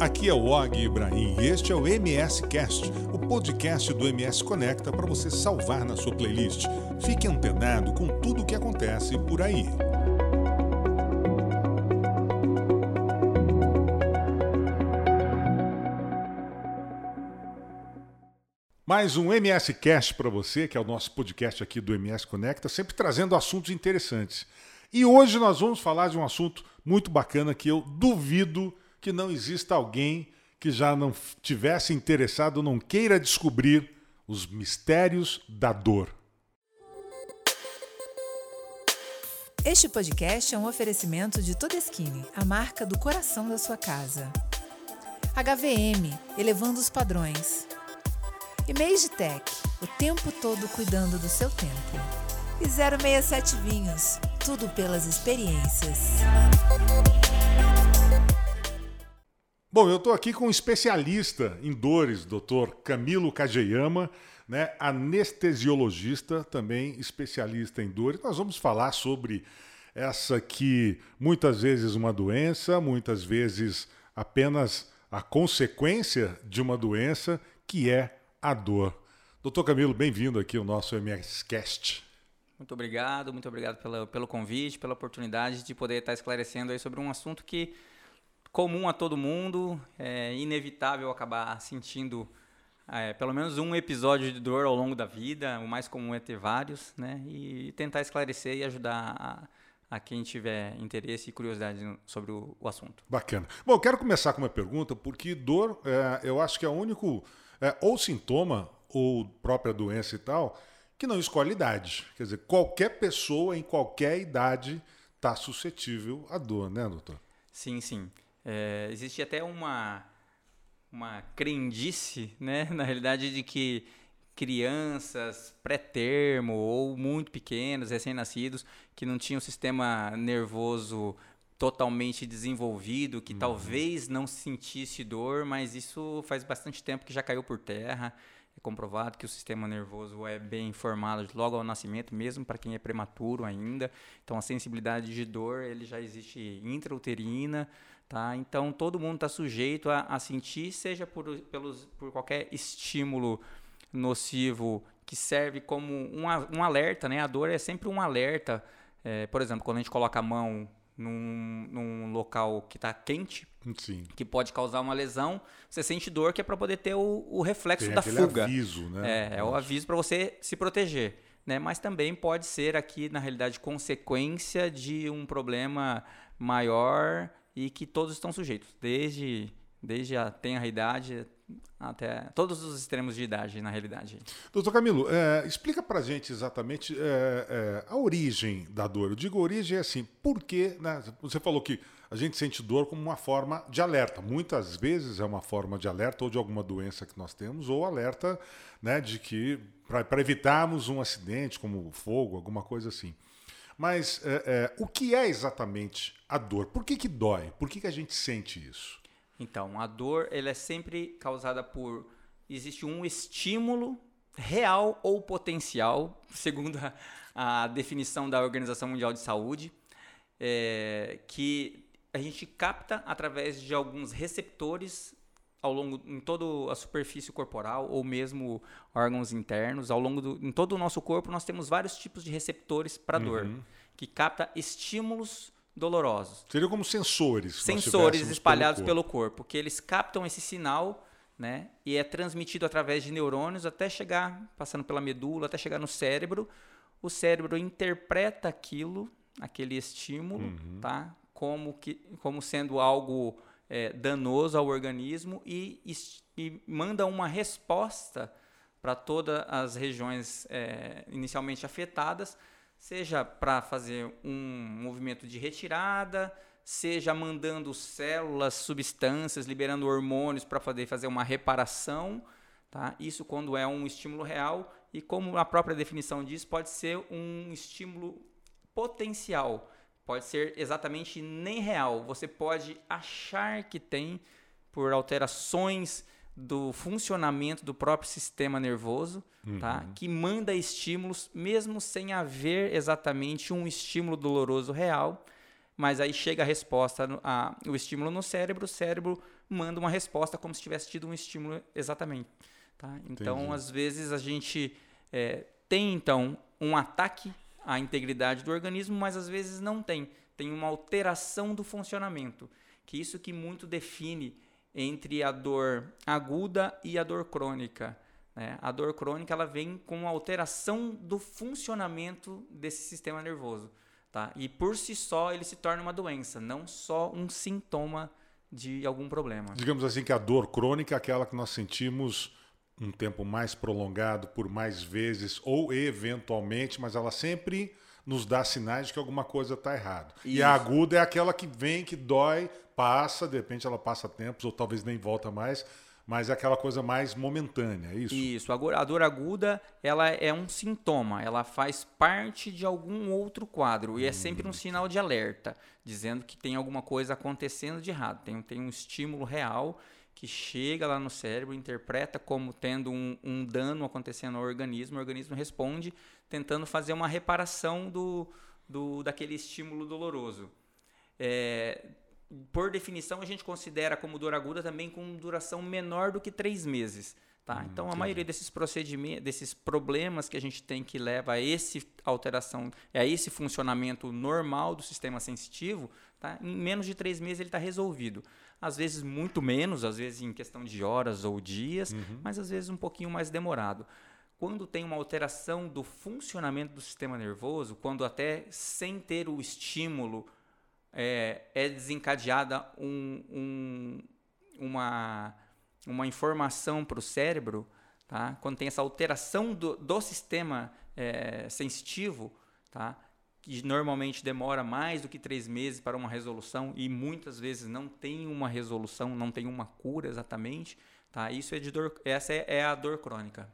Aqui é o Og Ibrahim e este é o MS Cast, o podcast do MS Conecta para você salvar na sua playlist. Fique antenado com tudo o que acontece por aí. Mais um MS Cast para você, que é o nosso podcast aqui do MS Conecta, sempre trazendo assuntos interessantes. E hoje nós vamos falar de um assunto muito bacana que eu duvido que não exista alguém que já não tivesse interessado, não queira descobrir os mistérios da dor. Este podcast é um oferecimento de Todeskine, a marca do coração da sua casa. HVM, elevando os padrões. E Tech, o tempo todo cuidando do seu tempo. E 067 Vinhos, tudo pelas experiências. Bom, eu estou aqui com um especialista em dores, Dr. Camilo Kageyama, né, anestesiologista, também especialista em dores. Nós vamos falar sobre essa que muitas vezes uma doença, muitas vezes apenas a consequência de uma doença, que é a dor. Doutor Camilo, bem-vindo aqui ao nosso MSCast. Muito obrigado, muito obrigado pelo, pelo convite, pela oportunidade de poder estar esclarecendo aí sobre um assunto que comum a todo mundo, é inevitável acabar sentindo é, pelo menos um episódio de dor ao longo da vida, o mais comum é ter vários, né? E tentar esclarecer e ajudar a, a quem tiver interesse e curiosidade sobre o, o, assunto. Bacana. Bom, eu quero começar com uma pergunta, porque dor, é, eu acho que é o único, é, ou sintoma, ou própria doença e tal, que não escolhe idade. Quer dizer, qualquer pessoa em qualquer idade está suscetível à dor, né, doutor? Sim, sim. É, existe até uma, uma crendice, né, na realidade, de que crianças pré-termo ou muito pequenos, recém-nascidos, que não tinham sistema nervoso totalmente desenvolvido, que uhum. talvez não sentisse dor, mas isso faz bastante tempo que já caiu por terra. É comprovado que o sistema nervoso é bem formado logo ao nascimento, mesmo para quem é prematuro ainda. Então a sensibilidade de dor ele já existe intrauterina, Tá? Então, todo mundo está sujeito a, a, sentir, seja por, pelos, por qualquer estímulo nocivo que serve como um, um alerta. Né? A dor é sempre um alerta. É, por exemplo, quando a gente coloca a mão num, num local que está quente, Sim. que pode causar uma lesão, você sente dor que é para poder ter o, o reflexo Tem da fuga. aviso, né? É, é o aviso para você se proteger. Né? Mas também pode ser aqui, na realidade, consequência de um problema maior e que todos estão sujeitos, desde, desde a tenra idade até todos os extremos de idade, na realidade. Doutor Camilo, é, explica pra gente exatamente é, é, a origem da dor. Eu digo origem é assim, por que, né, você falou que a gente sente dor como uma forma de alerta. Muitas vezes é uma forma de alerta ou de alguma doença que nós temos, ou alerta né, de que, para evitarmos um acidente, como fogo, alguma coisa assim. Mas é, é, o que é exatamente a dor? Por que, que dói? Por que, que a gente sente isso? Então, a dor ela é sempre causada por. Existe um estímulo real ou potencial, segundo a, a definição da Organização Mundial de Saúde, é, que a gente capta através de alguns receptores ao longo em toda a superfície corporal ou mesmo órgãos internos ao longo do em todo o nosso corpo nós temos vários tipos de receptores para uhum. dor que capta estímulos dolorosos seria como sensores sensores espalhados pelo corpo. pelo corpo que eles captam esse sinal né e é transmitido através de neurônios até chegar passando pela medula até chegar no cérebro o cérebro interpreta aquilo aquele estímulo uhum. tá como que como sendo algo é, danoso ao organismo e, e, manda uma resposta para todas as regiões é, inicialmente afetadas, seja para fazer um movimento de retirada, seja mandando células, substâncias, liberando hormônios para poder fazer uma reparação. Tá? Isso quando é um estímulo real e como a própria definição diz, pode ser um estímulo potencial pode ser exatamente nem real. Você pode achar que tem por alterações do funcionamento do próprio sistema nervoso, tá? uhum. tá? que manda estímulos mesmo sem haver exatamente um estímulo doloroso real, mas aí chega a resposta, a, o estímulo no cérebro, o cérebro manda uma resposta como se tivesse tido um estímulo exatamente. Tá? Então, Entendi. às vezes, a gente é, tem, então, um ataque à integridade do organismo, mas às vezes não tem. Tem uma alteração do funcionamento, que isso que muito define entre a dor aguda e a dor crônica. Né? A dor crônica ela vem com alteração do funcionamento desse sistema nervoso. Tá? E por si só ele se torna uma doença, não só um sintoma de algum problema. Digamos assim que a dor crônica é aquela que nós sentimos um tempo mais prolongado, por mais vezes, ou eventualmente, mas ela sempre nos dá sinais de que alguma coisa está errada. E a aguda é aquela que vem, que dói, passa, de repente ela passa tempos, ou talvez nem volta mais, mas é aquela coisa mais momentânea, é isso? Isso. A dor aguda, ela é um sintoma, ela faz parte de algum outro quadro e é sempre um sinal de alerta, dizendo que tem alguma coisa acontecendo de errado, tem, tem um estímulo real que chega lá no cérebro, interpreta como tendo um, um dano acontecendo ao organismo, o organismo responde tentando fazer uma reparação do, do daquele estímulo doloroso. É, por definição, a gente considera como dor aguda também com duração menor do que três meses. Tá? Hum, então, a maioria desses procedimentos, desses problemas que a gente tem que leva a esse alteração, a esse funcionamento normal do sistema sensitivo, tá? em menos de três meses ele está resolvido. Às vezes muito menos, às vezes em questão de horas ou dias, uhum. mas às vezes um pouquinho mais demorado. Quando tem uma alteração do funcionamento do sistema nervoso, quando até sem ter o estímulo é, é desencadeada um, um, uma, uma informação para o cérebro, tá? quando tem essa alteração do, do sistema é, sensitivo, tá? que normalmente demora mais do que três meses para uma resolução e muitas vezes não tem uma resolução, não tem uma cura exatamente, tá? Isso é de dor, essa é, é a dor crônica.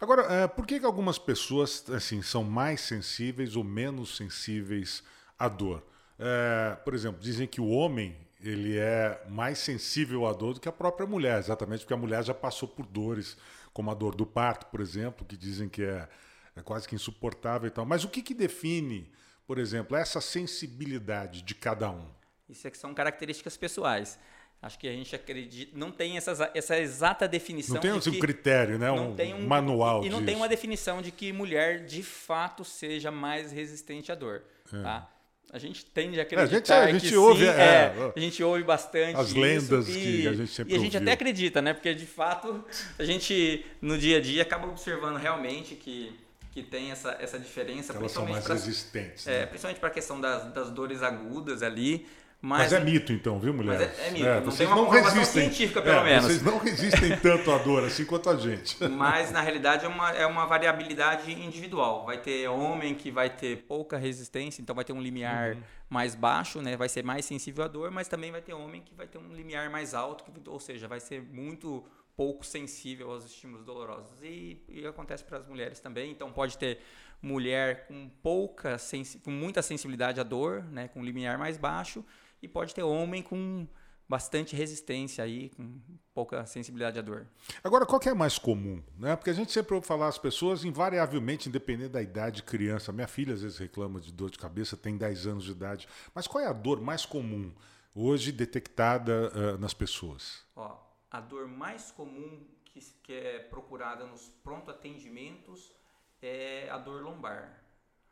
Agora, é, por que, que algumas pessoas assim são mais sensíveis ou menos sensíveis à dor? É, por exemplo, dizem que o homem ele é mais sensível à dor do que a própria mulher, exatamente porque a mulher já passou por dores, como a dor do parto, por exemplo, que dizem que é, é quase que insuportável e tal. Mas o que, que define, por exemplo, essa sensibilidade de cada um? Isso é que são características pessoais. Acho que a gente acredita. Não tem essa, essa exata definição. Não tem um critério, né? um, um, manual. E não disso. tem uma definição de que mulher de fato seja mais resistente à dor. É. Tá? A gente tende a acreditar é, a gente, a gente ouve, sim, é, é, a gente ouve bastante as lendas isso, que a gente sempre E a gente ouviu. até acredita, né? Porque de fato a gente no dia a dia acaba observando realmente que, que tem essa, essa diferença. Elas são mais pra, resistentes. É, né? principalmente para a questão das, das dores agudas ali. Mas, mas, é mito, então, viu, mulher? Mas é, é mito. É, não tem uma não resistem, científica, pelo é, menos. Vocês não resistem tanto à dor assim quanto a gente. Mas, na realidade, é uma, é uma variabilidade individual. Vai ter homem que vai ter pouca resistência, então vai ter um limiar uhum. mais baixo, né? vai ser mais sensível à dor, mas também vai ter homem que vai ter um limiar mais alto, ou seja, vai ser muito pouco sensível aos estímulos dolorosos. E, e acontece para as mulheres também. Então, pode ter mulher com pouca com muita sensibilidade à dor, né? com um limiar mais baixo, e pode ter homem com bastante resistência aí, com pouca sensibilidade à dor. Agora, qual que é mais comum? Né? Porque a gente sempre ouve falar as pessoas, invariavelmente, independente da idade, criança. Minha filha às vezes reclama de dor de cabeça, tem 10 anos de idade. Mas qual é a dor mais comum hoje detectada uh, nas pessoas? Ó, a dor mais comum que, que é procurada nos pronto atendimentos é a dor lombar.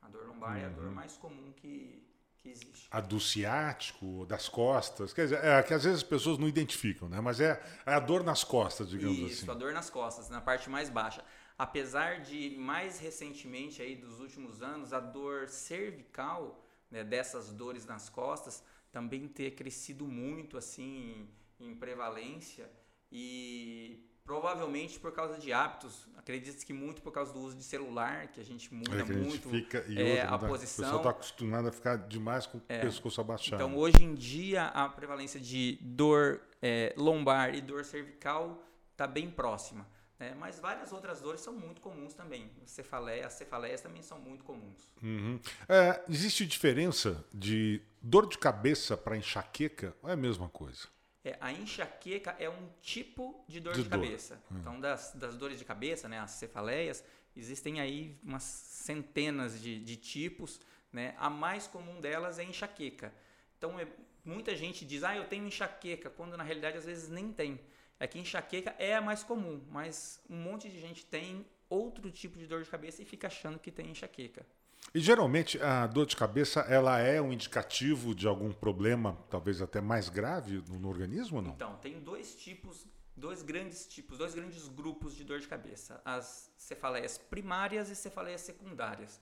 A dor lombar uhum. é a dor uhum. mais comum que, que existe. A do ciático, das costas. Quer dizer, é que às vezes as pessoas não identificam, né? Mas é, é a dor nas costas, digamos Isso, assim. Isso, a dor nas costas, na parte mais baixa. Apesar de mais recentemente aí dos últimos anos a dor cervical, né, dessas dores nas costas, também ter crescido muito assim em prevalência e Provavelmente por causa de hábitos. Acredita-se que muito por causa do uso de celular, que a gente muda é, muito fica, e é, outra, a né? posição. A pessoa está acostumada a ficar demais com o é, pescoço abaixado. Então, hoje em dia, a prevalência de dor é, lombar e dor cervical está bem próxima. Né? Mas várias outras dores são muito comuns também. Cefaleia, as cefaleias também são muito comuns. Uhum. É, existe diferença de dor de cabeça para enxaqueca ou é a mesma coisa? É, a enxaqueca é um tipo de dor de, de dor. cabeça. Hum. Então, das, das dores de cabeça, né, as cefaleias, existem aí umas centenas de, de tipos. Né? A mais comum delas é enxaqueca. Então, é, muita gente diz, ah, eu tenho enxaqueca, quando na realidade às vezes nem tem. É que enxaqueca é a mais comum, mas um monte de gente tem outro tipo de dor de cabeça e fica achando que tem enxaqueca. E geralmente a dor de cabeça ela é um indicativo de algum problema, talvez até mais grave no, no organismo ou não? Então, tem dois tipos, dois grandes tipos, dois grandes grupos de dor de cabeça: as cefaleias primárias e cefaleias secundárias.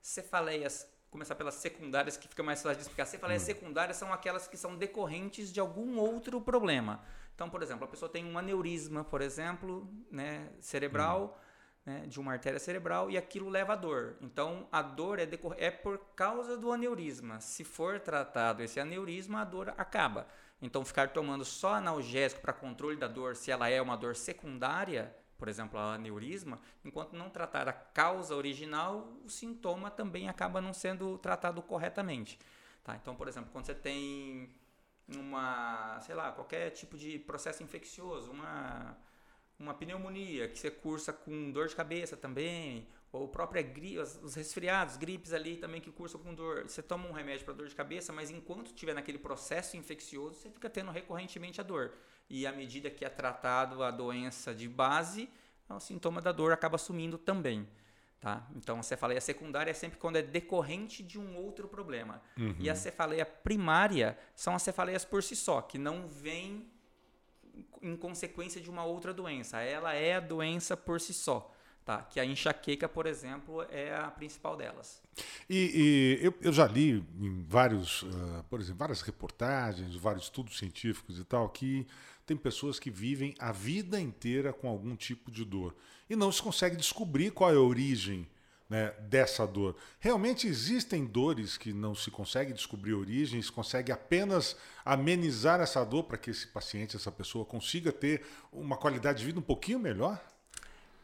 Cefaleias começar pelas secundárias, que fica mais fácil de explicar. Cefaleias hum. secundárias são aquelas que são decorrentes de algum outro problema. Então, por exemplo, a pessoa tem um aneurisma, por exemplo, né, cerebral, hum. Né, de uma artéria cerebral, e aquilo leva a dor. Então, a dor é, é por causa do aneurisma. Se for tratado esse aneurisma, a dor acaba. Então, ficar tomando só analgésico para controle da dor, se ela é uma dor secundária, por exemplo, a aneurisma, enquanto não tratar a causa original, o sintoma também acaba não sendo tratado corretamente. Tá? Então, por exemplo, quando você tem uma, sei lá, qualquer tipo de processo infeccioso, uma, uma pneumonia que você cursa com dor de cabeça também, ou própria gripe, os resfriados, gripes ali também que cursam com dor. Você toma um remédio para dor de cabeça, mas enquanto estiver naquele processo infeccioso, você fica tendo recorrentemente a dor e à medida que é tratado a doença de base, o sintoma da dor acaba sumindo também. Tá? Então, a cefaleia secundária é sempre quando é decorrente de um outro problema. Uhum. E a cefaleia primária são as cefaleias por si só, que não vêm em consequência de uma outra doença. Ela é a doença por si só. Tá? Que a enxaqueca, por exemplo, é a principal delas. E, e eu, eu, já li em vários, uh, por exemplo, várias reportagens, vários estudos científicos e tal, que tem pessoas que vivem a vida inteira com algum tipo de dor e não se consegue descobrir qual é a origem né, dessa dor. Realmente existem dores que não se consegue descobrir origem, se consegue apenas amenizar essa dor para que esse paciente, essa pessoa consiga ter uma qualidade de vida um pouquinho melhor?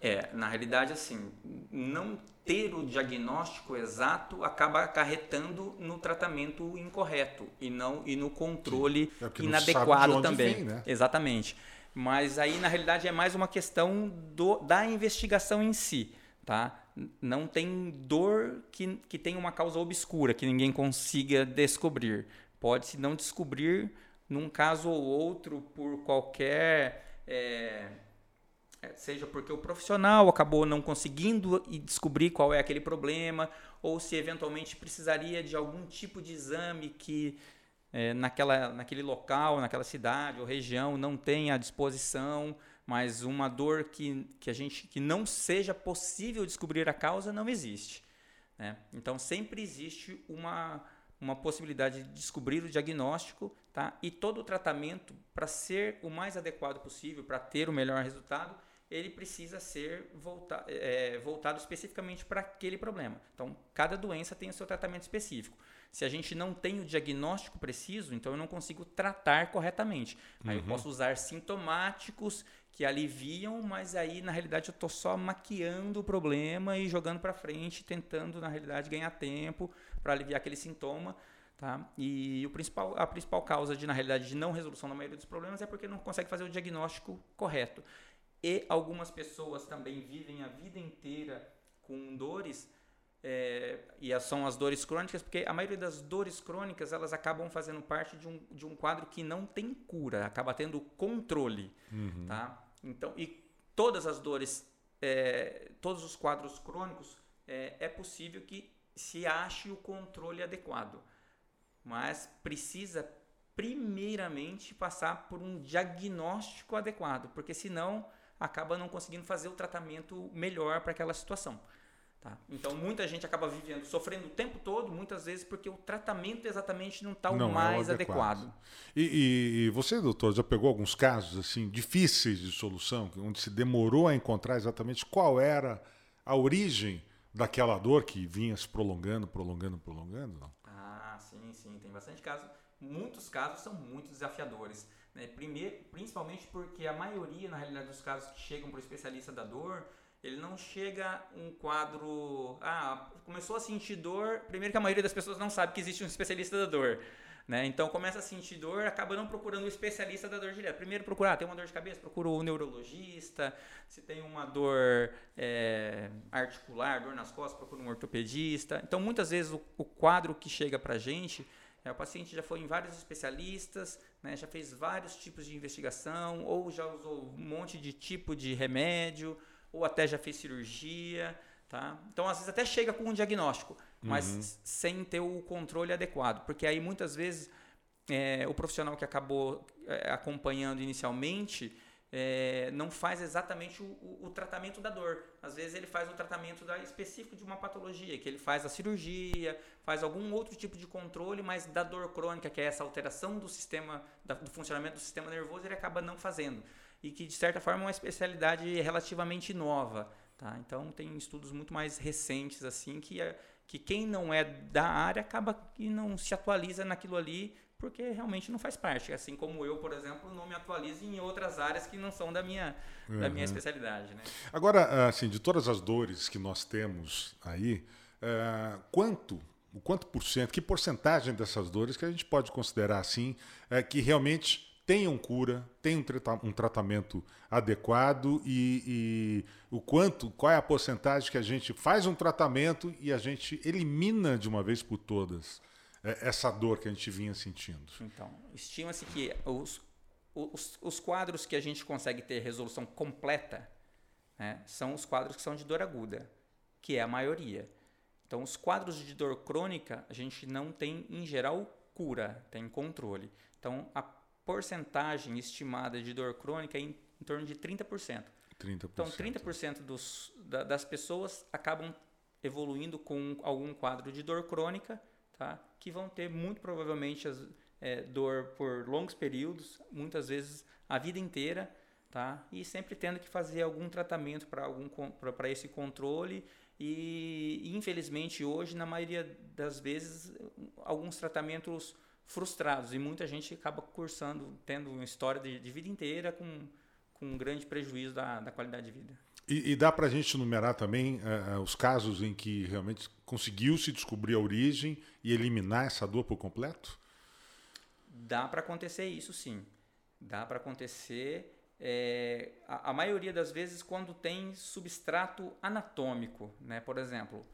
É, na realidade, assim, não ter o diagnóstico exato acaba acarretando no tratamento incorreto e não e no controle é inadequado também. Vem, né? Exatamente. Mas aí, na realidade, é mais uma questão do, da investigação em si. Tá? Não tem dor que, que tenha uma causa obscura, que ninguém consiga descobrir. Pode-se não descobrir num caso ou outro por qualquer. É, é, seja porque o profissional acabou não conseguindo descobrir qual é aquele problema, ou se eventualmente precisaria de algum tipo de exame que é, naquela, naquele local, naquela cidade ou região não tem à disposição, mas uma dor que, que, a gente, que não seja possível descobrir a causa não existe. Né? Então sempre existe uma, uma possibilidade de descobrir o diagnóstico tá? e todo o tratamento para ser o mais adequado possível, para ter o melhor resultado, ele precisa ser volta, é, voltado especificamente para aquele problema. Então, cada doença tem o seu tratamento específico. Se a gente não tem o diagnóstico preciso, então eu não consigo tratar corretamente. Uhum. Aí eu uhum. posso usar sintomáticos que aliviam, mas aí na realidade eu estou só maquiando o problema e jogando para frente, tentando na realidade ganhar tempo para aliviar aquele sintoma. Tá? E o principal, a principal causa de, na realidade, de não resolução da maioria dos problemas é porque não consegue fazer o diagnóstico correto e algumas pessoas também vivem a vida inteira com dores é, e são as dores crônicas, porque a maioria das dores crônicas elas acabam fazendo parte de um, de um quadro que não tem cura, acaba tendo controle, uhum. tá? Então, e todas as dores, é, todos os quadros crônicos, é, é possível que se ache o controle adequado, mas precisa primeiramente passar por um diagnóstico adequado, porque senão acaba não conseguindo fazer o tratamento melhor para aquela situação. Tá? Então, muita gente acaba vivendo, sofrendo o tempo todo, muitas vezes porque o tratamento exatamente não está o é mais é o adequado. adequado. E, e, e, você, doutor, já pegou alguns casos assim difíceis de solução, onde se demorou a encontrar exatamente qual era a origem daquela dor que vinha se prolongando, prolongando, prolongando? Não? Ah, sim, sim, tem bastante casos. Muitos casos são muito desafiadores. Né? Primeiro, principalmente porque a maioria, na realidade, dos casos que chegam para o especialista da dor, ele não chega um quadro. Ah, começou a sentir dor. Primeiro que a maioria das pessoas não sabe que existe um especialista da dor. Né? Então começa a sentir dor, acaba não procurando o especialista da dor direto. Primeiro procurar, ah, tem uma dor de cabeça, procura o neurologista. Se tem uma dor é, articular, dor nas costas, procura um ortopedista. Então muitas vezes o, o quadro que chega para a gente É, o paciente já foi em vários especialistas, né, já fez vários tipos de investigação, ou já usou um monte de tipo de remédio, ou até já fez cirurgia. Tá? Então, às vezes, até chega com um diagnóstico, mas uhum. sem ter o controle adequado. Porque aí, muitas vezes, é, o profissional que acabou é, acompanhando inicialmente é, não faz exatamente o, o, o, tratamento da dor. Às vezes ele faz o tratamento da, específico de uma patologia, que ele faz a cirurgia, faz algum outro tipo de controle, mas da dor crônica, que é essa alteração do sistema, da, do funcionamento do sistema nervoso, ele acaba não fazendo. E que, de certa forma, é uma especialidade relativamente nova. Tá? Então, tem estudos muito mais recentes, assim, que, é, que quem não é da área acaba que não se atualiza naquilo ali porque realmente não faz parte. Assim como eu, por exemplo, não me atualizo em outras áreas que não são da minha, uhum. da minha uhum. especialidade. Né? Agora, assim, de todas as dores que nós temos aí, é, quanto, o quanto por cento, que porcentagem dessas dores que a gente pode considerar assim, é, que realmente tenham cura, tem um, um tratamento adequado e, e, o quanto, qual é a porcentagem que a gente faz um tratamento e a gente elimina de uma vez por todas é, essa dor que a gente vinha sentindo. Então, estima-se que os, os, os, quadros que a gente consegue ter resolução completa né, são os quadros que são de dor aguda, que é a maioria. Então, os quadros de dor crônica, a gente não tem, em geral, cura, tem controle. Então, a porcentagem estimada de dor crônica é em, em torno de 30%. 30%. Então, 30% dos, da, das pessoas acabam evoluindo com algum quadro de dor crônica tá? que vão ter muito provavelmente as, é, dor por longos períodos, muitas vezes a vida inteira, tá? e sempre tendo que fazer algum tratamento para esse controle e infelizmente hoje na maioria das vezes alguns tratamentos frustrados e muita gente acaba cursando tendo uma história de, de vida inteira com, com um grande prejuízo da, da qualidade de vida. E, e dá para a gente numerar também uh, os casos em que realmente conseguiu-se descobrir a origem e eliminar essa dor por completo? Dá para acontecer isso sim. Dá para acontecer. É, a, a, maioria das vezes quando tem substrato anatômico, né? Por exemplo,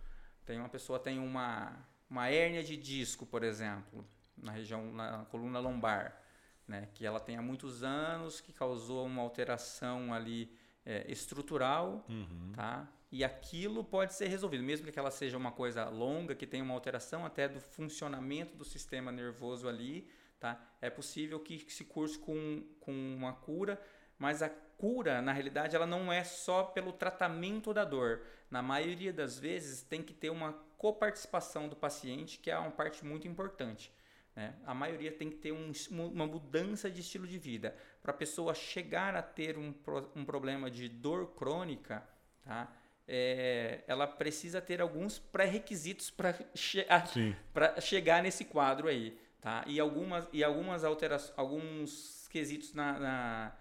tem uma pessoa tem uma, uma hérnia de disco, por exemplo, na região na coluna lombar, né? Que ela tem há muitos anos, que causou uma alteração ali é, estrutural, uhum. tá? E aquilo pode ser resolvido, mesmo que ela seja uma coisa longa, que tenha uma alteração até do funcionamento do sistema nervoso ali, tá? É possível que, que se curse com, com uma cura, mas a cura, na realidade, ela não é só pelo tratamento da dor. Na maioria das vezes, tem que ter uma coparticipação do paciente, que é uma parte muito importante. Né? A maioria tem que ter um, uma mudança de estilo de vida. Para a pessoa chegar a ter um, um problema de dor crônica, tá? É, ela precisa ter alguns pré-requisitos para che chegar nesse quadro aí. Tá? E algumas, e algumas alterações, alguns quesitos na, na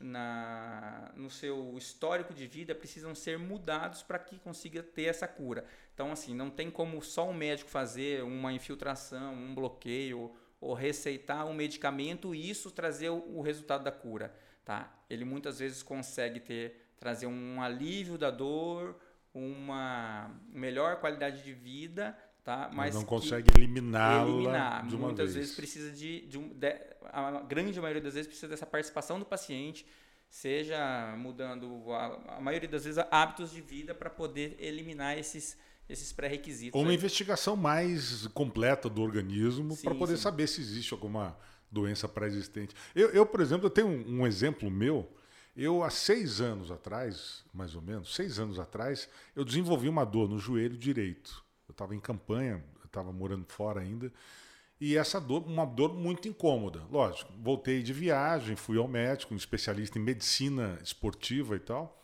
na, no seu histórico de vida precisam ser mudados para que consiga ter essa cura. Então, assim, não tem como só um médico fazer uma infiltração, um bloqueio ou receitar um medicamento e isso trazer o, o resultado da cura. Tá? Ele muitas vezes consegue ter trazer um alívio da dor, uma melhor qualidade de vida tá? Mas, não consegue eliminá-la eliminar. de uma Muitas vez. vezes precisa de, de, um, de, a grande maioria das vezes precisa dessa participação do paciente, seja mudando a, a maioria das vezes hábitos de vida para poder eliminar esses esses pré-requisitos. Ou uma aí. investigação mais completa do organismo para poder sim. saber se existe alguma doença pré-existente. Eu, eu, por exemplo, eu tenho um, um exemplo meu. Eu, há seis anos atrás, mais ou menos, seis anos atrás, eu desenvolvi uma dor no joelho direito. Eu estava em campanha, eu estava morando fora ainda. E essa dor, uma dor muito incômoda. Lógico, voltei de viagem, fui ao médico, um especialista em medicina esportiva e tal,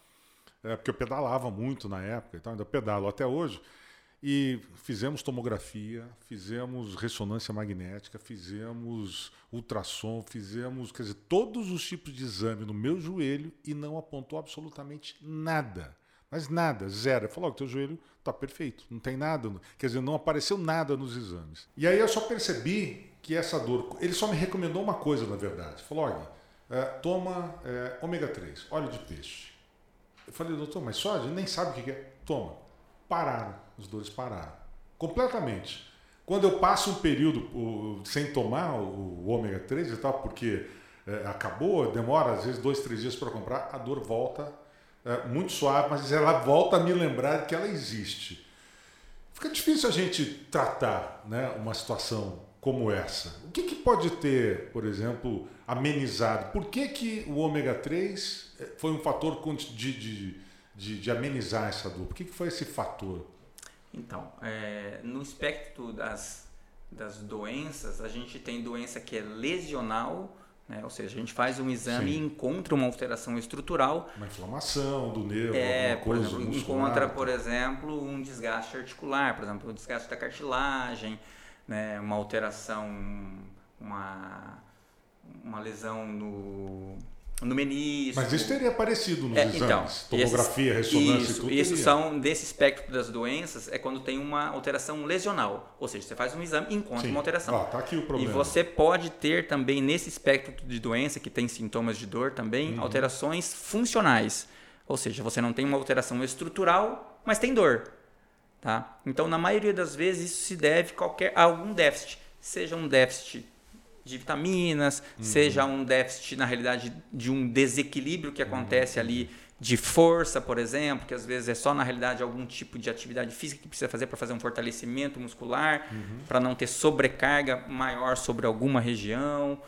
é, porque eu pedalava muito na época e tal, ainda pedalo até hoje. E fizemos tomografia, fizemos ressonância magnética, fizemos ultrassom, fizemos, quer dizer, todos os tipos de exame no meu joelho e não apontou absolutamente nada. Mas nada, zero. Falou: o teu joelho está perfeito, não tem nada. Quer dizer, não apareceu nada nos exames. E aí eu só percebi que essa dor. Ele só me recomendou uma coisa, na verdade. Falou: olha, é, toma é, ômega 3, óleo de peixe. Eu falei, doutor, mas só? Ele nem sabe o que é. Toma. Pararam, as dores pararam. Completamente. Quando eu passo um período sem tomar o, ômega 3 e tal, porque é, acabou, demora às vezes dois, três dias para comprar, a dor volta muito suave, mas ela volta a me lembrar que ela existe. Fica difícil a gente tratar né, uma situação como essa. O que, que pode ter, por exemplo, amenizado? Por que, que o ômega 3 é, foi um fator de, de, de, de amenizar essa dor? Por que, que foi esse fator? Então, é, no espectro das, das doenças, a gente tem doença que é lesional, né? ou seja, a gente faz um exame Sim. e encontra uma alteração estrutural. Uma inflamação do nervo, é, alguma coisa por exemplo, Encontra, por exemplo, um desgaste articular, por exemplo, um desgaste da cartilagem, né? uma alteração, uma, uma lesão no no menisco. Mas isso teria aparecido nos é, exames, então, tomografia, esses, ressonância isso, e tudo. Isso teria. são desse espectro das doenças é quando tem uma alteração lesional, ou seja, você faz um exame e encontra Sim. uma alteração. Ah, tá aqui o problema. E você pode ter também nesse espectro de doença que tem sintomas de dor também uhum. alterações funcionais, ou seja, você não tem uma alteração estrutural, mas tem dor, tá? Então, na maioria das vezes isso se deve qualquer a algum déficit, seja um déficit de vitaminas, uhum. seja um déficit, na realidade, de um desequilíbrio que acontece uhum. ali de força, por exemplo, que às vezes é só na realidade algum tipo de atividade física que precisa fazer para fazer um fortalecimento muscular, uhum. para não ter sobrecarga maior sobre alguma região,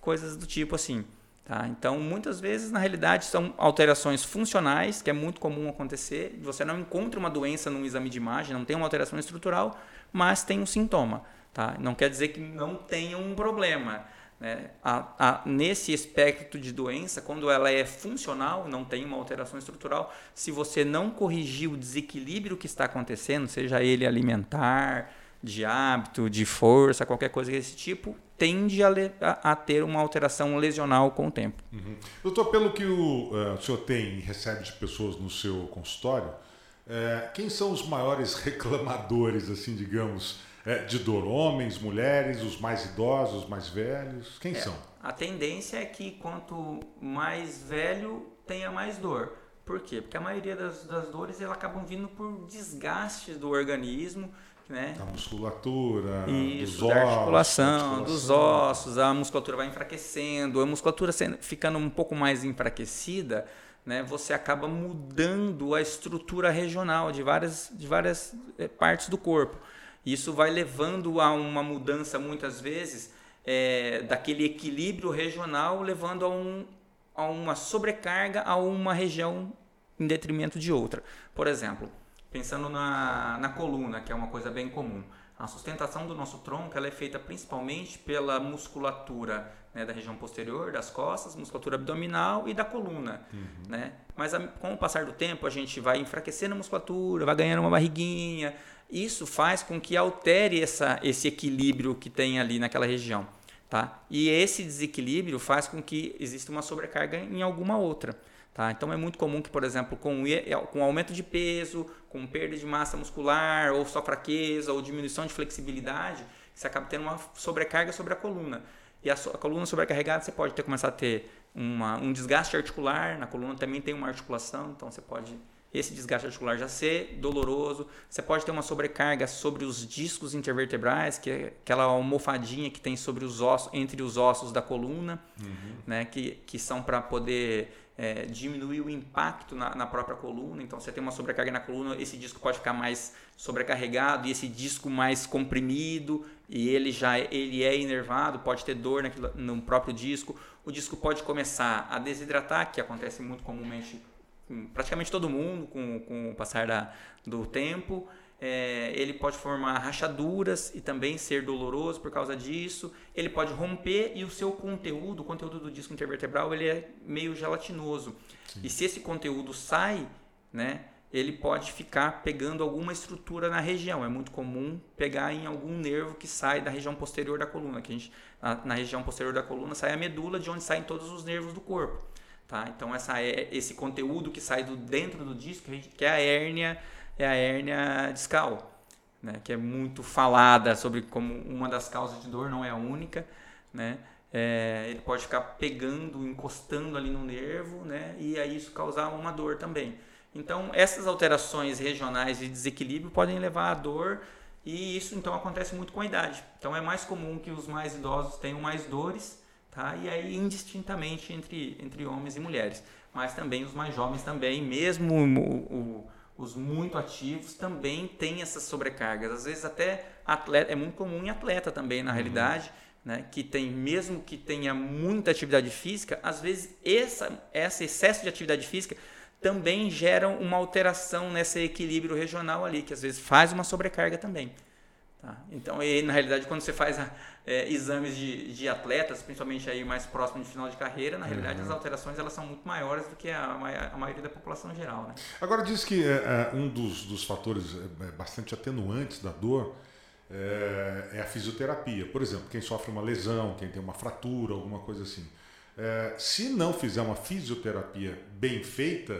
coisas do tipo assim. Tá? Então, muitas vezes, na realidade, são alterações funcionais, que é muito comum acontecer. Você não encontra uma doença num exame de imagem, não tem uma alteração estrutural, mas tem um sintoma. Tá? Não quer dizer que não tenha um problema. Né? A, a, nesse espectro de doença, quando ela é funcional, não tem uma alteração estrutural, se você não corrigir o desequilíbrio que está acontecendo, seja ele alimentar, de hábito, de força, qualquer coisa desse tipo, tende a, a, a ter uma alteração lesional com o tempo. Uhum. Doutor, pelo que o, uh, o senhor tem e recebe de pessoas no seu consultório, uh, quem são os maiores reclamadores, assim, digamos, é, de dor? Homens, mulheres, os mais idosos, os mais velhos? Quem é, são? A tendência é que quanto mais velho, tenha mais dor. Por quê? Porque a maioria das, das dores elas acabam vindo por desgaste do organismo, né? Da musculatura, Isso, dos da ossos, articulação, articulação, dos ossos, a musculatura vai enfraquecendo, a musculatura sendo, ficando um pouco mais enfraquecida, né? Você acaba mudando a estrutura regional de várias, de várias eh, partes do corpo. Isso vai levando a uma mudança, muitas vezes, é, daquele equilíbrio regional, levando a, um, a uma sobrecarga a uma região em detrimento de outra. Por exemplo, pensando na, na coluna, que é uma coisa bem comum. A sustentação do nosso tronco ela é feita principalmente pela musculatura né, da região posterior, das costas, musculatura abdominal e da coluna. Uhum. Né? Mas a, com o passar do tempo, a gente vai enfraquecendo a musculatura, vai ganhando uma barriguinha, isso faz com que altere essa, esse equilíbrio que tem ali naquela região. Tá? E esse desequilíbrio faz com que exista uma sobrecarga em alguma outra. Tá? Então é muito comum que, por exemplo, com, com aumento de peso, com perda de massa muscular, ou só fraqueza, ou diminuição de flexibilidade, você acaba tendo uma sobrecarga sobre a coluna. E a, a coluna sobrecarregada, você pode ter começar a ter uma, um desgaste articular, na coluna também tem uma articulação, então você pode esse desgaste articular já ser doloroso. Você pode ter uma sobrecarga sobre os discos intervertebrais, que é aquela almofadinha que tem sobre os ossos, entre os ossos da coluna, uhum. né, que, que são para poder é, diminuir o impacto na, na, própria coluna. Então, você tem uma sobrecarga na coluna, esse disco pode ficar mais sobrecarregado e esse disco mais comprimido e ele já ele é inervado, pode ter dor naquilo, no próprio disco. O disco pode começar a desidratar, que acontece muito comumente praticamente todo mundo com, com o passar da, do tempo. É, ele pode formar rachaduras e também ser doloroso por causa disso. Ele pode romper e o seu conteúdo, o conteúdo do disco intervertebral, ele é meio gelatinoso. Sim. E se esse conteúdo sai, né, ele pode ficar pegando alguma estrutura na região. É muito comum pegar em algum nervo que sai da região posterior da coluna. Que a gente, na, na região posterior da coluna sai a medula, de onde saem todos os nervos do corpo. Tá? Então essa, é, esse conteúdo que sai do dentro do disco, que é a hérnia, é a hérnia discal, né? que é muito falada sobre como uma das causas de dor, não é a única, né? É, ele pode ficar pegando, encostando ali no nervo, né? E aí isso causar uma dor também. Então, essas alterações regionais de desequilíbrio podem levar à dor E isso então acontece muito com a idade. Então é mais comum que os mais idosos tenham mais dores, tá? E aí indistintamente entre, entre homens e mulheres. Mas também os mais jovens também, mesmo o, o, os muito ativos também têm essas sobrecargas. Às vezes até atleta, é muito comum em atleta também na uhum. realidade, né? Que tem mesmo que tenha muita atividade física, às vezes essa, esse excesso de atividade física também geram uma alteração nesse equilíbrio regional ali, que às vezes faz uma sobrecarga também. Tá? Então, e, na realidade, quando você faz é, exames de, de atletas, principalmente aí mais próximo de final de carreira, na realidade uhum. as alterações elas são muito maiores do que a, a maioria da população geral. Né? Agora, diz que é, é, um dos, dos fatores é, é, bastante atenuantes da dor é, é, a fisioterapia. Por exemplo, quem sofre uma lesão, quem tem uma fratura, alguma coisa assim. Se não fizer uma fisioterapia bem feita,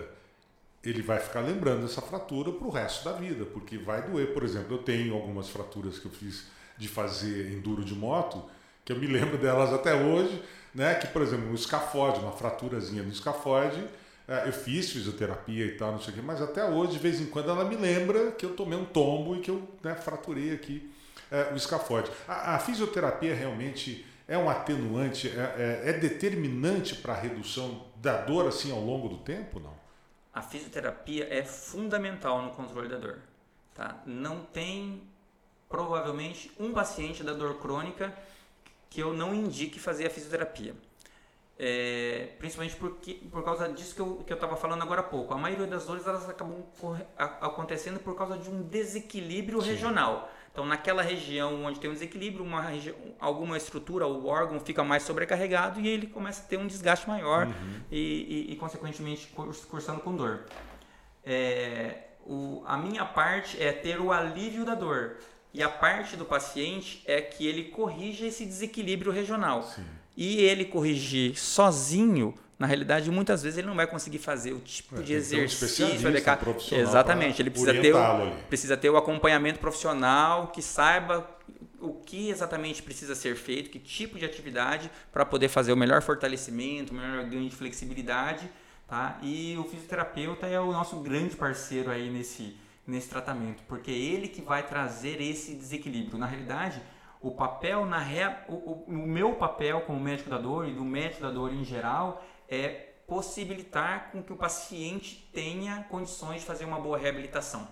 ele vai ficar lembrando essa fratura para o resto da vida, porque vai doer. Por exemplo, eu tenho algumas fraturas que eu fiz de fazer enduro de moto, que eu me lembro delas até hoje, né? Que, por exemplo, o escafode, uma fraturazinha no escafode, é, eu fiz fisioterapia e tal, não sei o quê, mas até hoje, de vez em quando, ela me lembra que eu tomei um tombo e que eu né, fraturei aqui é, o escafode. A, a fisioterapia realmente é um atenuante, é, é, é determinante para a redução da dor assim ao longo do tempo, não? A fisioterapia é fundamental no controle da dor. Tá? Não tem provavelmente um paciente da dor crônica que eu não indique fazer a fisioterapia. É, principalmente porque, por causa disso que eu estava falando agora há pouco. A maioria das dores elas acabam acontecendo por causa de um desequilíbrio Sim. regional. Então, naquela região onde tem um desequilíbrio, uma região, alguma estrutura, o órgão fica mais sobrecarregado e ele começa a ter um desgaste maior uhum. e, e, e, consequentemente, cursando com dor. É, o, a minha parte é ter o alívio da dor. E a parte do paciente é que ele corrija esse desequilíbrio regional. Sim. E ele corrigir sozinho na realidade, muitas vezes ele não vai conseguir fazer o tipo é, de exercício um. Exatamente, ele precisa ter, o, precisa ter o acompanhamento profissional que saiba o que exatamente precisa ser feito, que tipo de atividade para poder fazer o melhor fortalecimento, o melhor ganho de flexibilidade, tá? E o fisioterapeuta é o nosso grande parceiro aí nesse nesse tratamento, porque é ele que vai trazer esse desequilíbrio. Na realidade, o papel na rea, o, o, o meu papel como médico da dor e do médico da dor em geral é possibilitar com que o paciente tenha condições de fazer uma boa reabilitação.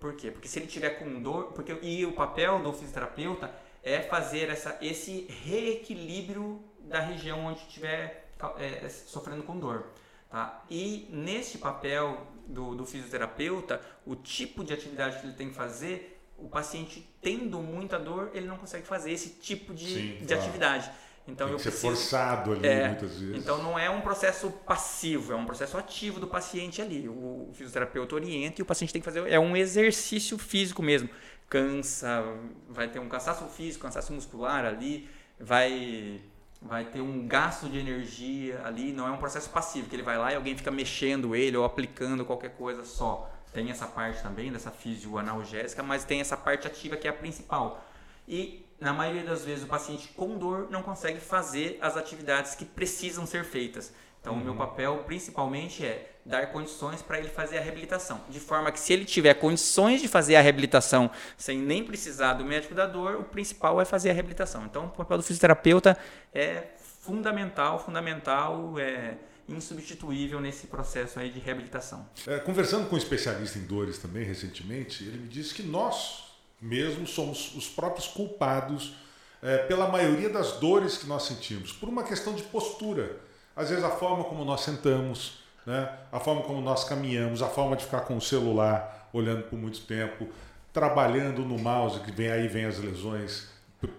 Por quê? Porque se ele tiver com dor, porque e o papel do fisioterapeuta é fazer essa, esse reequilíbrio da região onde estiver é, sofrendo com dor. Tá? E nesse papel do, do, fisioterapeuta, o tipo de atividade que ele tem que fazer, o paciente tendo muita dor, ele não consegue fazer esse tipo de, Sim, de claro. atividade. Então Tem eu ser preciso, forçado ali é, muitas vezes. Então não é um processo passivo, é um processo ativo do paciente ali. O fisioterapeuta orienta e o paciente tem que fazer é um exercício físico mesmo. Cansa, vai ter um cansaço físico, cansaço muscular ali, vai vai ter um gasto de energia ali, não é um processo passivo que ele vai lá e alguém fica mexendo ele ou aplicando qualquer coisa só. Tem essa parte também dessa fisioanalgésica, mas tem essa parte ativa que é a principal. E na maioria das vezes, o paciente com dor não consegue fazer as atividades que precisam ser feitas. Então, uhum. o meu uhum. papel principalmente é dar condições para ele fazer a reabilitação. De forma que, se ele tiver condições de fazer a reabilitação sem nem precisar do médico da dor, o principal é fazer a reabilitação. Então, o papel do fisioterapeuta é fundamental, fundamental, é insubstituível nesse processo aí de reabilitação. É, conversando com um especialista em dores também recentemente, ele me disse que nós mesmo somos os próprios culpados é, pela maioria das dores que nós sentimos, por uma questão de postura. Às vezes a forma como nós sentamos, né? a forma como nós caminhamos, a forma de ficar com o celular olhando por muito tempo, trabalhando no mouse, que vem aí vem as lesões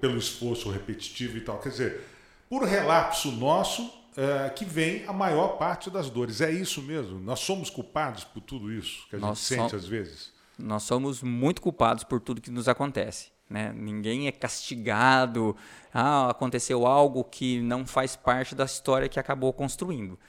pelo esforço repetitivo e tal. Quer dizer, por relapso nosso é, que vem a maior parte das dores. É isso mesmo? Nós somos culpados por tudo isso que a gente sente às vezes? Nós somos muito culpados por tudo que nos acontece. Né? Ninguém é castigado. Ah, aconteceu algo que não faz parte da história que acabou construindo.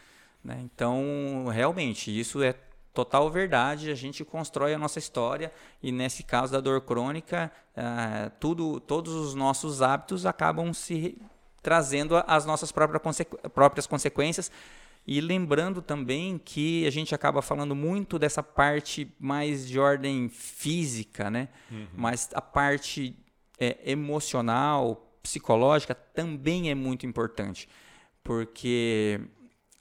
Né? Então, realmente, isso é total verdade. A gente constrói a nossa história e nesse caso da dor crônica, ah, tudo, todos os nossos hábitos acabam se trazendo as nossas próprias, consequências E lembrando também que a gente acaba falando muito dessa parte mais de ordem física, né? Uhum. Mas a parte é, emocional, psicológica também é muito importante. Porque,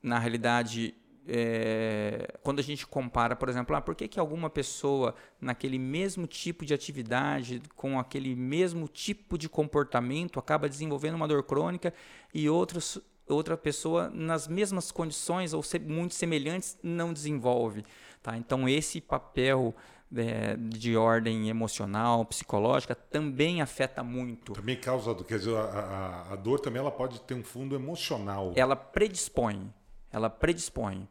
na realidade, é, quando a gente compara, por exemplo, ah, por que, que alguma pessoa naquele mesmo tipo de atividade, com aquele mesmo tipo de comportamento, acaba desenvolvendo uma dor crônica e outros, outra pessoa nas mesmas condições ou muito semelhantes não desenvolve. Tá? Então, esse papel é, de ordem emocional, psicológica, também afeta muito. Também causa, quer dizer, a, a, a dor também ela pode ter um fundo emocional. Ela predispõe, ela predispõe.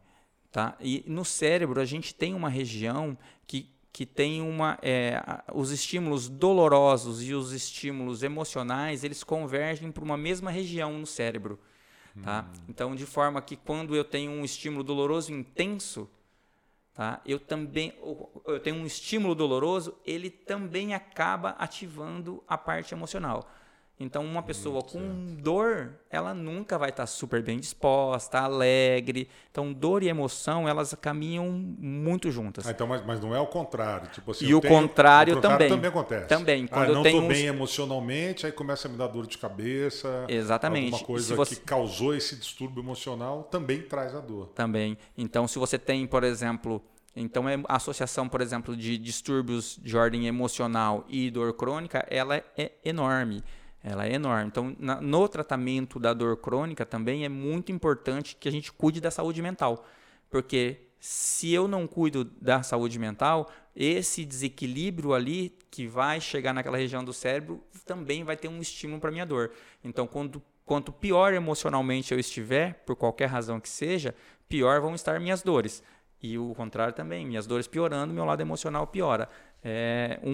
Tá? E no cérebro a gente tem uma região que, que tem uma. É, os estímulos dolorosos e os estímulos emocionais eles convergem para uma mesma região no cérebro. Tá? Hum. Então, de forma que quando eu tenho um estímulo doloroso intenso, tá? eu também eu tenho um estímulo doloroso, ele também acaba ativando a parte emocional. Então, uma pessoa com dor, ela nunca vai estar super bem disposta, alegre. Então, dor e emoção, elas caminham muito juntas. Ah, então, mas, mas não é o contrário. Tipo assim, e o, tenho, contrário, o contrário também. também acontece. Também. Ah, Quando ah, eu não estou bem emocionalmente, aí começa a me dar dor de cabeça. Exatamente. Alguma coisa você... que causou esse distúrbio emocional também traz a dor. Também. Então, se você tem, por exemplo... Então, é, a associação, por exemplo, de distúrbios de ordem emocional e dor crônica, ela é enorme. Ela é enorme. Então, na, no tratamento da dor crônica também é muito importante que a gente cuide da saúde mental. Porque se eu não cuido da saúde mental, esse desequilíbrio ali que vai chegar naquela região do cérebro também vai ter um estímulo para minha dor. Então, quando, quanto pior emocionalmente eu estiver, por qualquer razão que seja, pior vão estar minhas dores. E o contrário também, minhas dores piorando, meu lado emocional piora é, um,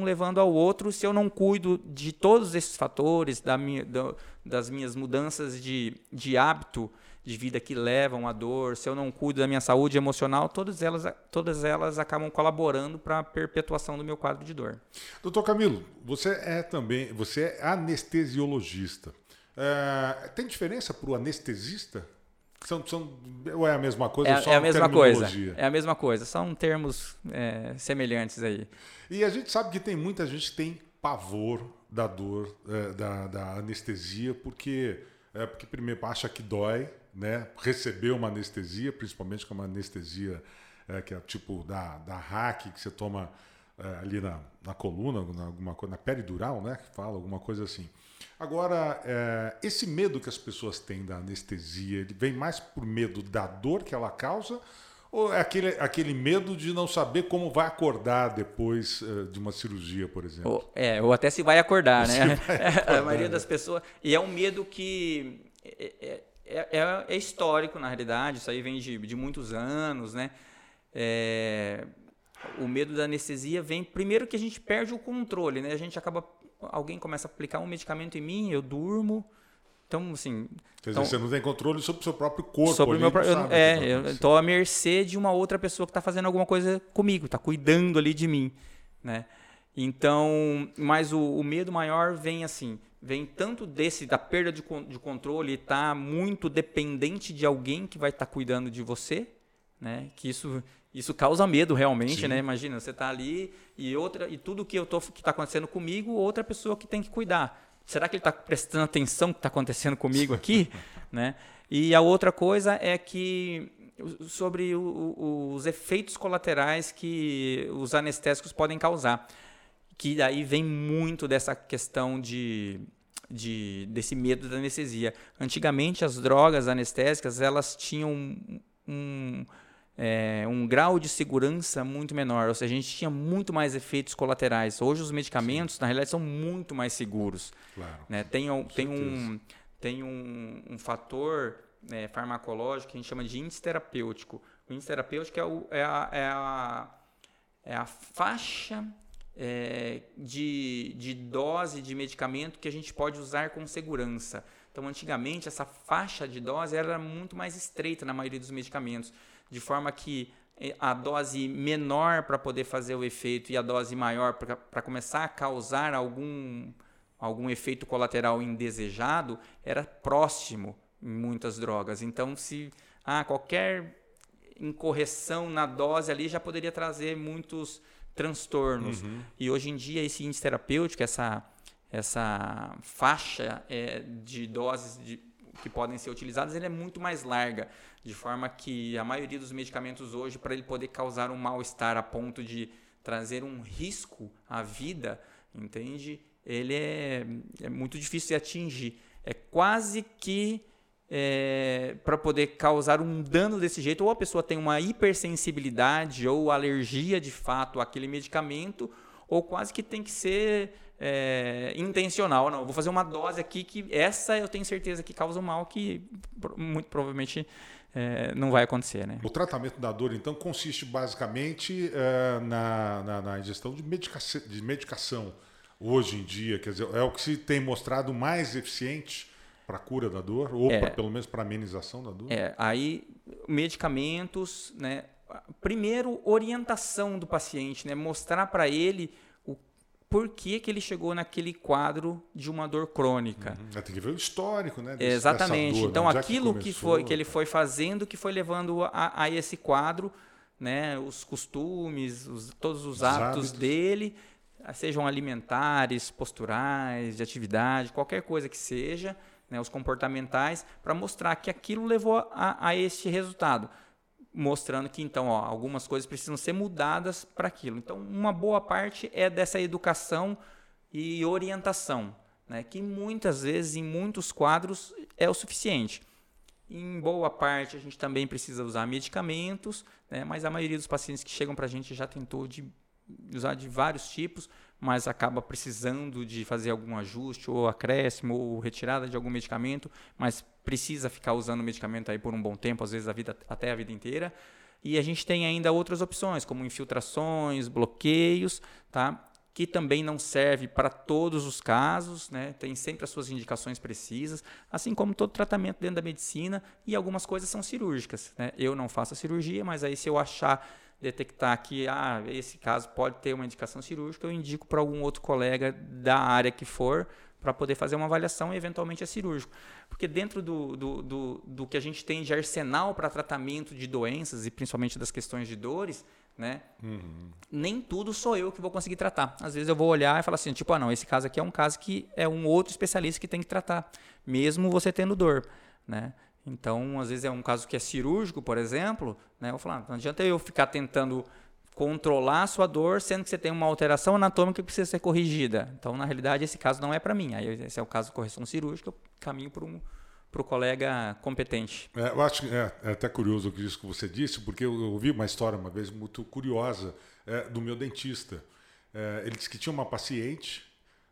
um, levando ao outro se eu não cuido de todos esses fatores, da minha, da, das minhas mudanças de, de hábito de vida que levam à dor, se eu não cuido da minha saúde emocional, todas elas, todas elas acabam colaborando para a perpetuação do meu quadro de dor. Doutor Camilo, você é também você é anestesiologista. É, tem diferença para o anestesista? São, são, ou é a mesma coisa? É, é a mesma coisa. É a mesma coisa. São termos é, semelhantes aí. E a gente sabe que tem muita gente que tem pavor da dor, é, da, da, anestesia, porque, é, porque primeiro acha que dói, né? Receber uma anestesia, principalmente com uma anestesia é, que é tipo da, da hack que você toma é, ali na, na coluna, na, alguma coisa, na peridural, né? Que fala, alguma coisa assim. Agora, é, esse medo que as pessoas têm da anestesia, ele vem mais por medo da dor que ela causa ou é aquele, aquele medo de não saber como vai acordar depois uh, de uma cirurgia, por exemplo? Ou, é, ou até se vai acordar, né? Vai acordar, a maioria né? das pessoas. E é um medo que é, é, é, é, histórico, na realidade, isso aí vem de, de muitos anos, né? É, o medo da anestesia vem primeiro que a gente perde o controle, né? A gente acaba alguém começa a aplicar um medicamento em mim, eu durmo. Então, assim. Quer dizer, então, você não tem controle sobre o seu próprio corpo. Sobre o meu próprio. É, eu estou à mercê de uma outra pessoa que está fazendo alguma coisa comigo, está cuidando ali de mim. Né? Então, mas o, o, medo maior vem assim, vem tanto desse da perda de, de controle, tá muito dependente de alguém que vai estar tá cuidando de você, né? Que isso isso causa medo realmente, Sim. né? Imagina, você está ali e outra e tudo que eu tô que está acontecendo comigo, outra pessoa que tem que cuidar. Será que ele está prestando atenção no que está acontecendo comigo aqui, né? E a outra coisa é que sobre o, o, os efeitos colaterais que os anestésicos podem causar, que daí vem muito dessa questão de, de desse medo da anestesia. Antigamente as drogas anestésicas elas tinham um é, um grau de segurança muito menor, ou seja, a gente tinha muito mais efeitos colaterais. Hoje os medicamentos, Sim. na realidade, são muito mais seguros. Claro. Né? Tem, tem, um, tem um, um fator é, farmacológico que a gente chama de índice terapêutico. O índice terapêutico é, o, é, a, é, a, é a faixa é, de, de dose de medicamento que a gente pode usar com segurança. Então, antigamente, essa faixa de dose era muito mais estreita na maioria dos medicamentos de forma que eh, a dose menor para poder fazer o efeito e a dose maior para começar a causar algum, algum efeito colateral indesejado era próximo. em muitas drogas. Então, se ah, qualquer incorreção na dose ali já poderia trazer muitos transtornos. Uhum. E hoje em dia esse índice terapêutico, essa, essa faixa é, de doses de, que podem ser utilizadas, ele é muito mais larga, de forma que a maioria dos medicamentos hoje, para ele poder causar um mal-estar a ponto de trazer um risco à vida, entende? Ele é, é muito difícil de atingir. É quase que é, para poder causar um dano desse jeito, ou a pessoa tem uma hipersensibilidade ou alergia de fato àquele medicamento, ou quase que tem que ser é, intencional. Não, vou fazer uma dose aqui que essa eu tenho certeza que causa um mal que muito provavelmente é, não vai acontecer. Né? O tratamento da dor, então, consiste basicamente é, na, na, na, ingestão de, medicação, de medicação hoje em dia, quer dizer, é o que se tem mostrado mais eficiente para a cura da dor, ou é, pra, pelo menos para amenização da dor? É, aí medicamentos, né? Primeiro, orientação do paciente, né? Mostrar para ele o porquê que ele chegou naquele quadro de uma dor crônica. Uhum. Tem que ver o histórico, né? Desse, Exatamente. Dor, então, aquilo que, que, foi, que ele foi fazendo, que foi levando a, a esse quadro, né? Os costumes, os, todos os, os hábitos, hábitos dele, sejam alimentares, posturais, de atividade, qualquer coisa que seja, né, os comportamentais, para mostrar que aquilo levou a, a este resultado. Mostrando que, então, ó, algumas coisas precisam ser mudadas para aquilo. Então, uma boa parte é dessa educação e orientação, né, que muitas vezes, em muitos quadros, é o suficiente. Em boa parte, a gente também precisa usar medicamentos, né, mas a maioria dos pacientes que chegam para a gente já tentou de usar de vários tipos, mas acaba precisando de fazer algum ajuste ou acréscimo ou retirada de algum medicamento, mas precisa ficar usando o medicamento aí por um bom tempo, às vezes a vida, até a vida inteira. E a gente tem ainda outras opções, como infiltrações, bloqueios, tá? que também não serve para todos os casos, né? tem sempre as suas indicações precisas, assim como todo tratamento dentro da medicina, e algumas coisas são cirúrgicas. Né? Eu não faço a cirurgia, mas aí se eu achar detectar que ah, esse caso pode ter uma indicação cirúrgica, eu indico para algum outro colega da área que for para poder fazer uma avaliação e eventualmente é cirúrgico. Porque dentro do, do, do, do que a gente tem de arsenal para tratamento de doenças e principalmente das questões de dores, né? Uhum. Nem tudo sou eu que vou conseguir tratar. Às vezes eu vou olhar e falar assim, tipo, ah não, esse caso aqui é um caso que é um outro especialista que tem que tratar, mesmo você tendo dor, né? Então, às vezes é um caso que é cirúrgico, por exemplo, né? Eu falar, não adianta eu ficar tentando controlar a sua dor, sendo que você tem uma alteração anatômica que precisa ser corrigida. Então, na realidade, esse caso não é para mim. Aí, esse é o caso de correção cirúrgica, eu caminho para um para o colega competente. É, eu acho que é, é, até curioso o que isso que você disse, porque eu ouvi uma história uma vez muito curiosa é, do meu dentista. É, ele disse que tinha uma paciente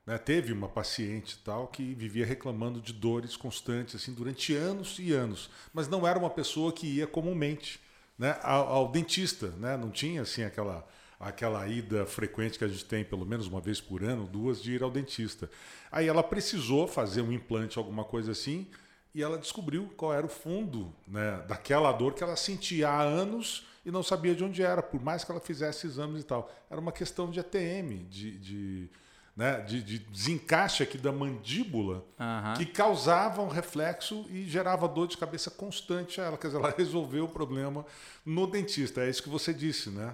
né? Teve uma paciente tal que vivia reclamando de dores constantes assim durante anos e anos, mas não era uma pessoa que ia comumente né, ao, ao dentista, né? não tinha assim aquela aquela ida frequente que a gente tem pelo menos uma vez por ano, duas de ir ao dentista. Aí ela precisou fazer um implante, alguma coisa assim, e ela descobriu qual era o fundo né, daquela dor que ela sentia há anos e não sabia de onde era, por mais que ela fizesse exames e tal. Era uma questão de ATM, de, de né, de, de desencaixe aqui da mandíbula uhum. que causava um reflexo e gerava dor de cabeça constante a ela. Quer dizer, ela resolveu o problema no dentista. É isso que você disse, né?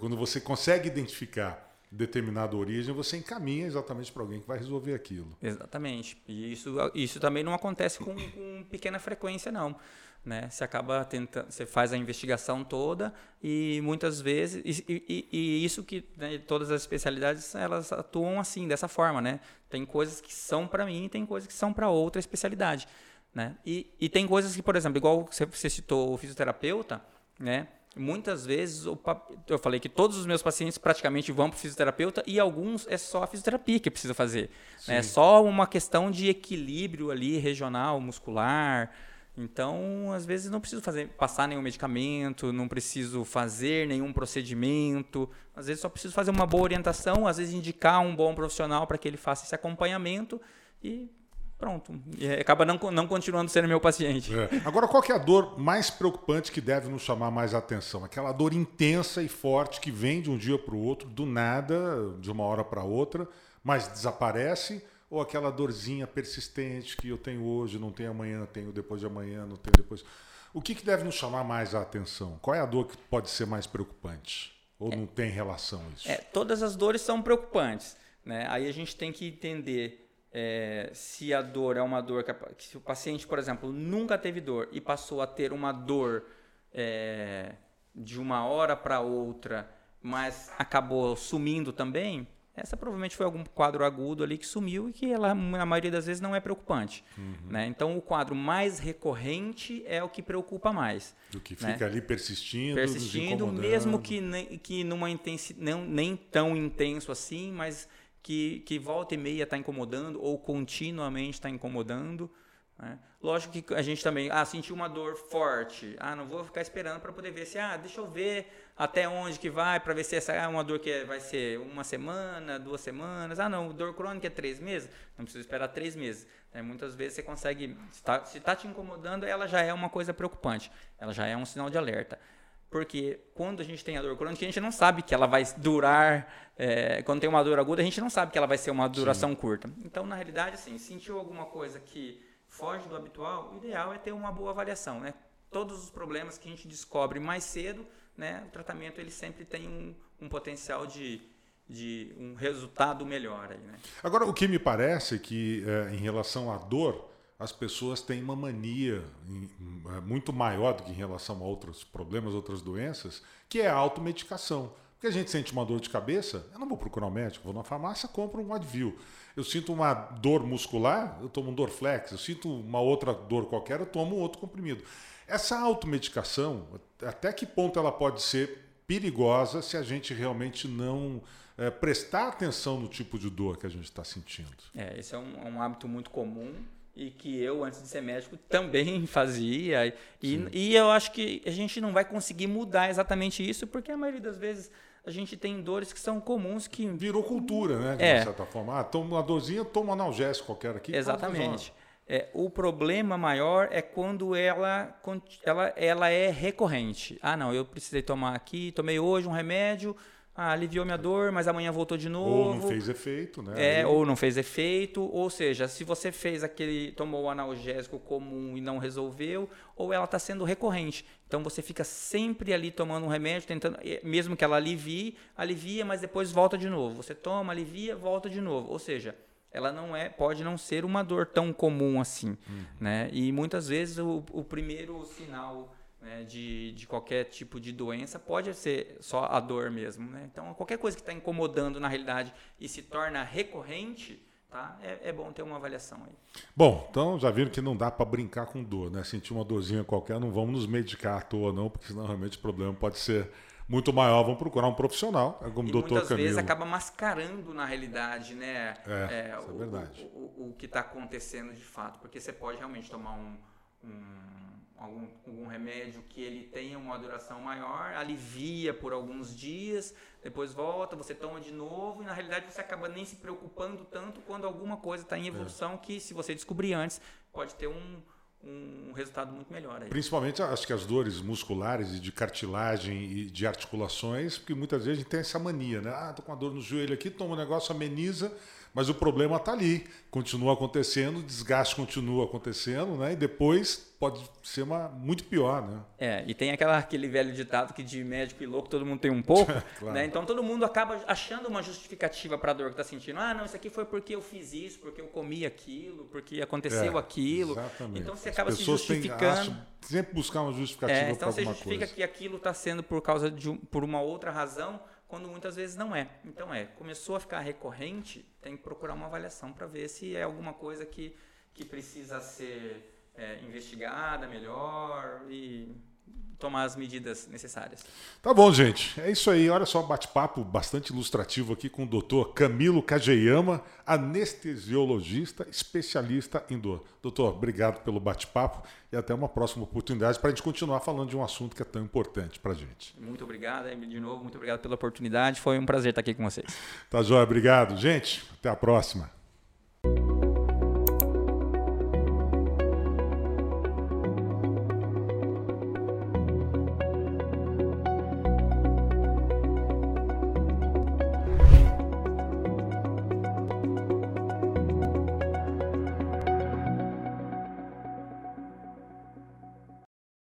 Quando você consegue identificar determinada origem, você encaminha exatamente para alguém que vai resolver aquilo. Exatamente. E isso, isso também não acontece com, com pequena frequência, não né? Você acaba tentando, você faz a investigação toda e muitas vezes e, e, e isso que né, todas as especialidades elas atuam assim dessa forma, né? Tem coisas que são para mim e tem coisas que são para outra especialidade, né? E, e tem coisas que, por exemplo, igual você, citou o fisioterapeuta, né? Muitas vezes eu falei que todos os meus pacientes praticamente vão para o fisioterapeuta e alguns é só a fisioterapia que precisa fazer. É só uma questão de equilíbrio ali regional, muscular, então, às vezes não preciso fazer, passar nenhum medicamento, não preciso fazer nenhum procedimento. Às vezes só preciso fazer uma boa orientação, às vezes indicar um bom profissional para que ele faça esse acompanhamento e pronto. E acaba não, não continuando sendo meu paciente. É. Agora, qual é a dor mais preocupante que deve nos chamar mais atenção? Aquela dor intensa e forte que vem de um dia para o outro, do nada, de uma hora para outra, mas desaparece ou aquela dorzinha persistente que eu tenho hoje, não tenho amanhã, tenho depois de amanhã, não tenho depois. O que, que deve nos chamar mais a atenção? Qual é a dor que pode ser mais preocupante? Ou é, não tem relação isso? É, todas as dores são preocupantes. Né? Aí a gente tem que entender é, se a dor é uma dor que, se o paciente, por exemplo, nunca teve dor e passou a ter uma dor é, de uma hora para outra, mas acabou sumindo também, essa provavelmente foi algum quadro agudo ali que sumiu e que ela, na maioria das vezes não é preocupante. Uhum. Né? Então, o quadro mais recorrente é o que preocupa mais. O que né? fica ali persistindo. Persistindo, mesmo que, ne, que numa intensidade, não, nem tão intenso assim, mas que, que volta e meia está incomodando ou continuamente está incomodando. Né? Lógico que a gente também, ah, sentiu uma dor forte, ah, não vou ficar esperando para poder ver se, ah, deixa eu ver até onde que vai, para ver se essa é uma dor que vai ser uma semana, duas semanas, ah, não, dor crônica é três meses, não precisa esperar três meses. Né? Muitas vezes você consegue, se está tá te incomodando, ela já é uma coisa preocupante, ela já é um sinal de alerta. Porque quando a gente tem a dor crônica, a gente não sabe que ela vai durar. É, quando tem uma dor aguda, a gente não sabe que ela vai ser uma duração Sim. curta. Então, na realidade, assim, sentiu alguma coisa que foge do habitual, o ideal é ter uma boa avaliação, né? Todos os problemas que a gente descobre mais cedo, né? O tratamento ele sempre tem um, um potencial de, de um resultado melhor aí, né? Agora, o que me parece que é, em relação à dor, as pessoas têm uma mania é, muito maior do que em relação a outros problemas, outras doenças, que é a automedicação. Porque a gente sente uma dor de cabeça, eu não vou procurar um médico, vou na farmácia, compro um Advil. Eu sinto uma dor muscular, eu tomo um Dorflex. Eu sinto uma outra dor qualquer, eu tomo outro comprimido. Essa automedicação, até que ponto ela pode ser perigosa se a gente realmente não é, prestar atenção no tipo de dor que a gente está sentindo? É, esse é um, um, hábito muito comum e que eu, antes de ser médico, também fazia. E, e eu acho que a gente não vai conseguir mudar exatamente isso, porque a maioria das vezes a gente tem dores que são comuns que. Virou cultura, né? De é. certa forma. Ah, toma uma dorzinha, toma um analgésico qualquer aqui. Exatamente. É, o problema maior é quando ela, ela, ela é recorrente. Ah, não, eu precisei tomar aqui, tomei hoje um remédio, ah, aliviou minha dor, mas amanhã voltou de novo. Ou não fez efeito, né? É, Aí... ou não fez efeito. Ou seja, se você fez aquele, tomou o analgésico comum e não resolveu, ou ela está sendo recorrente. Então você fica sempre ali tomando um remédio, tentando, mesmo que ela alivie, alivia, mas depois volta de novo. Você toma, alivia, volta de novo. Ou seja, ela não é, pode não ser uma dor tão comum assim, uhum. né? E muitas vezes o, o primeiro sinal né, de, de qualquer tipo de doença pode ser só a dor mesmo. Né? Então, qualquer coisa que está incomodando na realidade e se torna recorrente, tá? É, é, bom ter uma avaliação aí. Bom, então já viram que não dá para brincar com dor, né? Sentir uma dorzinha qualquer, não vamos nos medicar à toa, não, porque senão realmente o problema pode ser muito maior, vamos procurar um profissional, é como o doutor muitas Camilo. vezes acaba mascarando na realidade, né? É, é, é verdade. O, o, o que está acontecendo de fato, porque você pode realmente tomar um, um algum, algum remédio que ele tenha uma duração maior, alivia por alguns dias, depois volta, você toma de novo e na realidade você acaba nem se preocupando tanto quando alguma coisa está em evolução é. que se você descobrir antes pode ter um, um resultado muito melhor. Aí. Principalmente acho que as dores musculares e de cartilagem e de articulações, porque muitas vezes a gente tem essa mania, né? Ah, tô com uma dor no joelho aqui, toma um negócio, ameniza, mas o problema está ali, continua acontecendo, o desgaste continua acontecendo, né? E depois pode ser uma, muito pior, né? É, e tem aquela, aquele velho ditado que de médico e louco todo mundo tem um pouco, claro. né? Então todo mundo acaba achando uma justificativa para a dor que está sentindo. Ah, não, isso aqui foi porque eu fiz isso, porque eu comi aquilo, porque aconteceu é, aquilo. Exatamente. Então você acaba se justificando. Têm, sempre buscar uma justificativa é, então para alguma coisa. Então você justifica que aquilo está sendo por causa de por uma outra razão quando muitas vezes não é. Então é, começou a ficar recorrente, tem que procurar uma avaliação para ver se é alguma coisa que, que precisa ser é, investigada melhor e tomar as medidas necessárias. Tá bom, gente. É isso aí. Olha só, bate-papo bastante ilustrativo aqui com o doutor Camilo Kageyama, anestesiologista, especialista em dor. Doutor, obrigado pelo bate-papo e até uma próxima oportunidade para a gente continuar falando de um assunto que é tão importante para a gente. Muito obrigado, de novo, muito obrigado pela oportunidade. Foi um prazer estar aqui com vocês. Tá joia, obrigado. Gente, até a próxima.